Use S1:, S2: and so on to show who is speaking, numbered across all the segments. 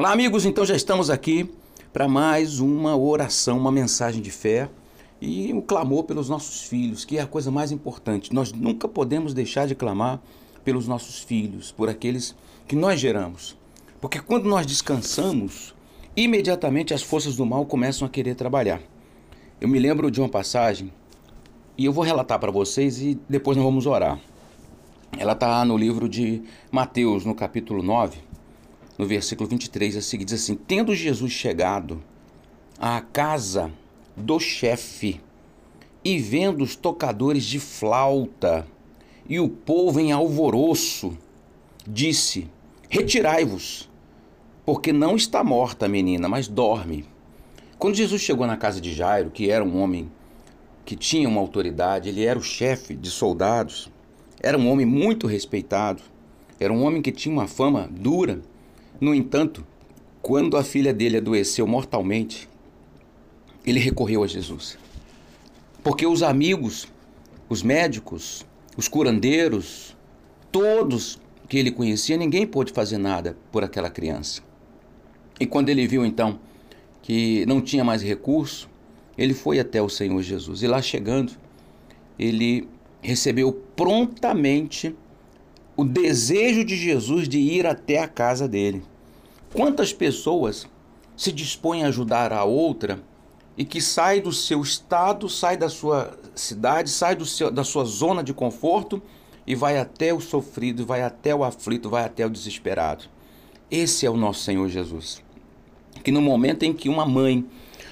S1: Olá, amigos, então já estamos aqui para mais uma oração, uma mensagem de fé e um clamor pelos nossos filhos, que é a coisa mais importante. Nós nunca podemos deixar de clamar pelos nossos filhos, por aqueles que nós geramos. Porque quando nós descansamos, imediatamente as forças do mal começam a querer trabalhar. Eu me lembro de uma passagem e eu vou relatar para vocês e depois nós vamos orar. Ela está no livro de Mateus, no capítulo 9 no versículo 23 a seguir, diz assim: Tendo Jesus chegado à casa do chefe e vendo os tocadores de flauta e o povo em alvoroço, disse: Retirai-vos, porque não está morta a menina, mas dorme. Quando Jesus chegou na casa de Jairo, que era um homem que tinha uma autoridade, ele era o chefe de soldados, era um homem muito respeitado, era um homem que tinha uma fama dura. No entanto, quando a filha dele adoeceu mortalmente, ele recorreu a Jesus. Porque os amigos, os médicos, os curandeiros, todos que ele conhecia, ninguém pôde fazer nada por aquela criança. E quando ele viu então que não tinha mais recurso, ele foi até o Senhor Jesus. E lá chegando, ele recebeu prontamente o desejo de Jesus de ir até a casa dele. Quantas pessoas se dispõem a ajudar a outra e que sai do seu estado, sai da sua cidade, sai do seu, da sua zona de conforto e vai até o sofrido, vai até o aflito, vai até o desesperado. Esse é o nosso Senhor Jesus. Que no momento em que uma mãe,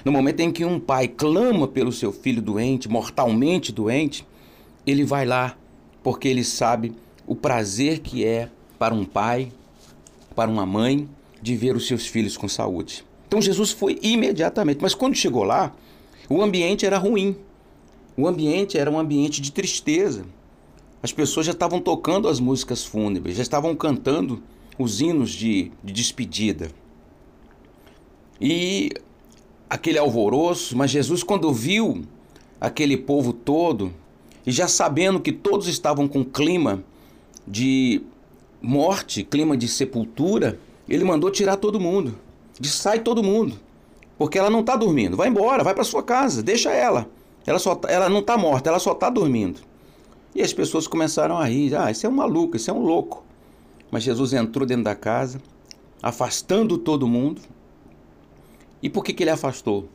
S1: no momento em que um pai clama pelo seu filho doente, mortalmente doente, ele vai lá porque ele sabe o prazer que é para um pai, para uma mãe, de ver os seus filhos com saúde. Então Jesus foi imediatamente, mas quando chegou lá, o ambiente era ruim. O ambiente era um ambiente de tristeza. As pessoas já estavam tocando as músicas fúnebres, já estavam cantando os hinos de, de despedida. E aquele alvoroço, mas Jesus, quando viu aquele povo todo, e já sabendo que todos estavam com clima de morte, clima de sepultura, ele mandou tirar todo mundo. Diz, sai todo mundo. Porque ela não está dormindo. Vai embora, vai para sua casa, deixa ela. Ela, só, tá, ela não está morta, ela só está dormindo. E as pessoas começaram a rir. Ah, isso é um maluco, isso é um louco. Mas Jesus entrou dentro da casa, afastando todo mundo. E por que, que ele afastou?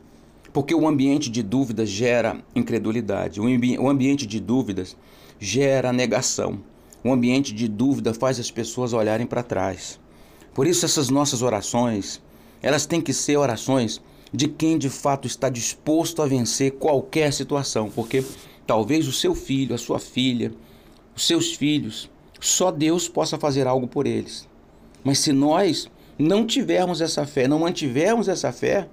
S1: Porque o ambiente de dúvidas gera incredulidade. O, o ambiente de dúvidas gera negação. O ambiente de dúvida faz as pessoas olharem para trás. Por isso essas nossas orações, elas têm que ser orações de quem de fato está disposto a vencer qualquer situação, porque talvez o seu filho, a sua filha, os seus filhos, só Deus possa fazer algo por eles. Mas se nós não tivermos essa fé, não mantivermos essa fé,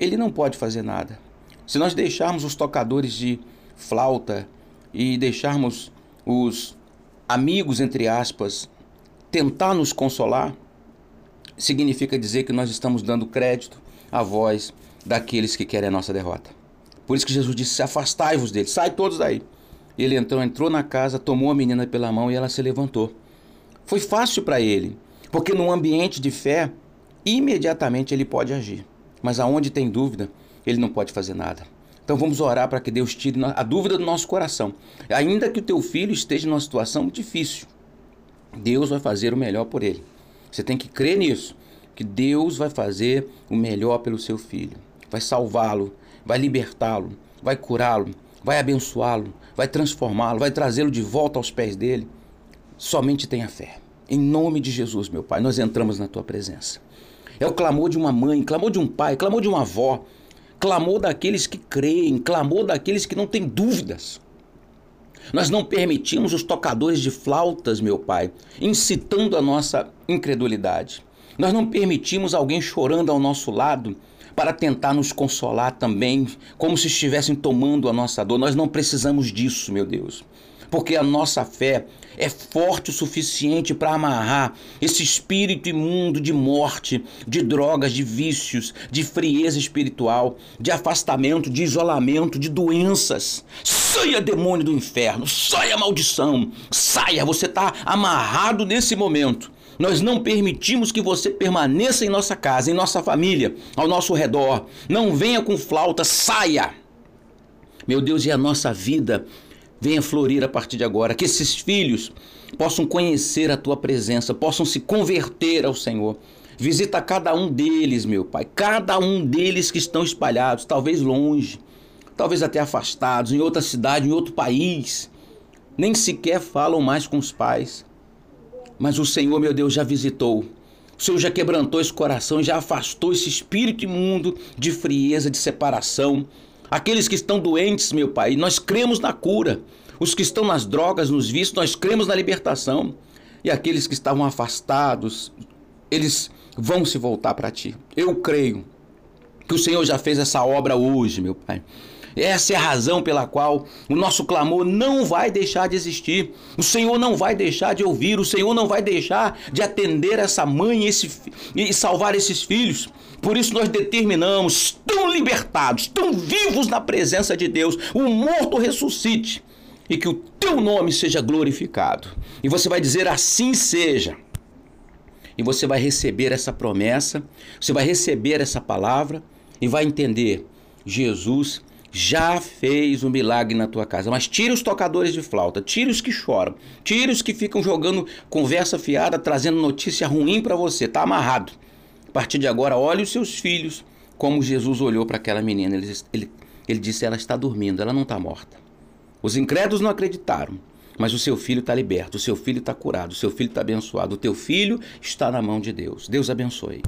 S1: ele não pode fazer nada. Se nós deixarmos os tocadores de flauta e deixarmos os amigos, entre aspas, tentar nos consolar, significa dizer que nós estamos dando crédito à voz daqueles que querem a nossa derrota. Por isso que Jesus disse: Afastai-vos deles, sai todos daí. Ele então entrou na casa, tomou a menina pela mão e ela se levantou. Foi fácil para ele, porque num ambiente de fé, imediatamente ele pode agir. Mas aonde tem dúvida, ele não pode fazer nada. Então vamos orar para que Deus tire a dúvida do nosso coração. Ainda que o teu filho esteja numa situação difícil, Deus vai fazer o melhor por ele. Você tem que crer nisso, que Deus vai fazer o melhor pelo seu filho. Vai salvá-lo, vai libertá-lo, vai curá-lo, vai abençoá-lo, vai transformá-lo, vai trazê-lo de volta aos pés dele. Somente tenha fé. Em nome de Jesus, meu Pai, nós entramos na tua presença. É o clamor de uma mãe, clamor de um pai, clamor de uma avó, clamor daqueles que creem, clamor daqueles que não têm dúvidas. Nós não permitimos os tocadores de flautas, meu Pai, incitando a nossa incredulidade. Nós não permitimos alguém chorando ao nosso lado para tentar nos consolar também, como se estivessem tomando a nossa dor. Nós não precisamos disso, meu Deus porque a nossa fé é forte o suficiente para amarrar esse espírito imundo de morte, de drogas, de vícios, de frieza espiritual, de afastamento, de isolamento, de doenças. Saia, demônio do inferno, saia, maldição, saia, você está amarrado nesse momento Nós não permitimos que você permaneça em nossa casa, em nossa família, ao nosso redor. Não venha com flauta, saia. Meu Deus, e a nossa vida venha florir a partir de agora. Que esses filhos possam conhecer a tua presença, possam se converter ao Senhor. Visita cada um deles, meu Pai, cada um deles que estão espalhados, talvez longe, talvez até afastados, em outra cidade, em outro país. Nem sequer falam mais com os pais. Mas o Senhor, meu Deus, já visitou. O Senhor já quebrantou esse coração, já afastou esse espírito imundo de frieza, de separação. Aqueles que estão doentes, meu Pai, nós cremos na cura. Os que estão nas drogas, nos vícios, nós cremos na libertação. E aqueles que estavam afastados, eles vão se voltar para ti. Eu creio que o Senhor já fez essa obra hoje, meu Pai. Essa é a razão pela qual o nosso clamor não vai deixar de existir. O Senhor não vai deixar de ouvir, o Senhor não vai deixar de atender essa mãe esse, e salvar esses filhos. Por isso nós determinamos, tão libertados, tão vivos na presença de Deus, o morto ressuscite e que o teu nome seja glorificado. E você vai dizer assim seja. E você vai receber essa promessa, você vai receber essa palavra e vai entender: Jesus já fez um milagre na tua casa. Mas tire os tocadores de flauta, tire os que choram, tire os que ficam jogando conversa fiada, trazendo notícia ruim para você. Tá amarrado. A partir de agora, olhe os seus filhos como Jesus olhou para aquela menina. Ele, ele, ele disse: ela está dormindo, ela não está morta. Os incrédulos não acreditaram. Mas o seu filho está liberto, o seu filho está curado, o seu filho está abençoado, o teu filho está na mão de Deus. Deus abençoe.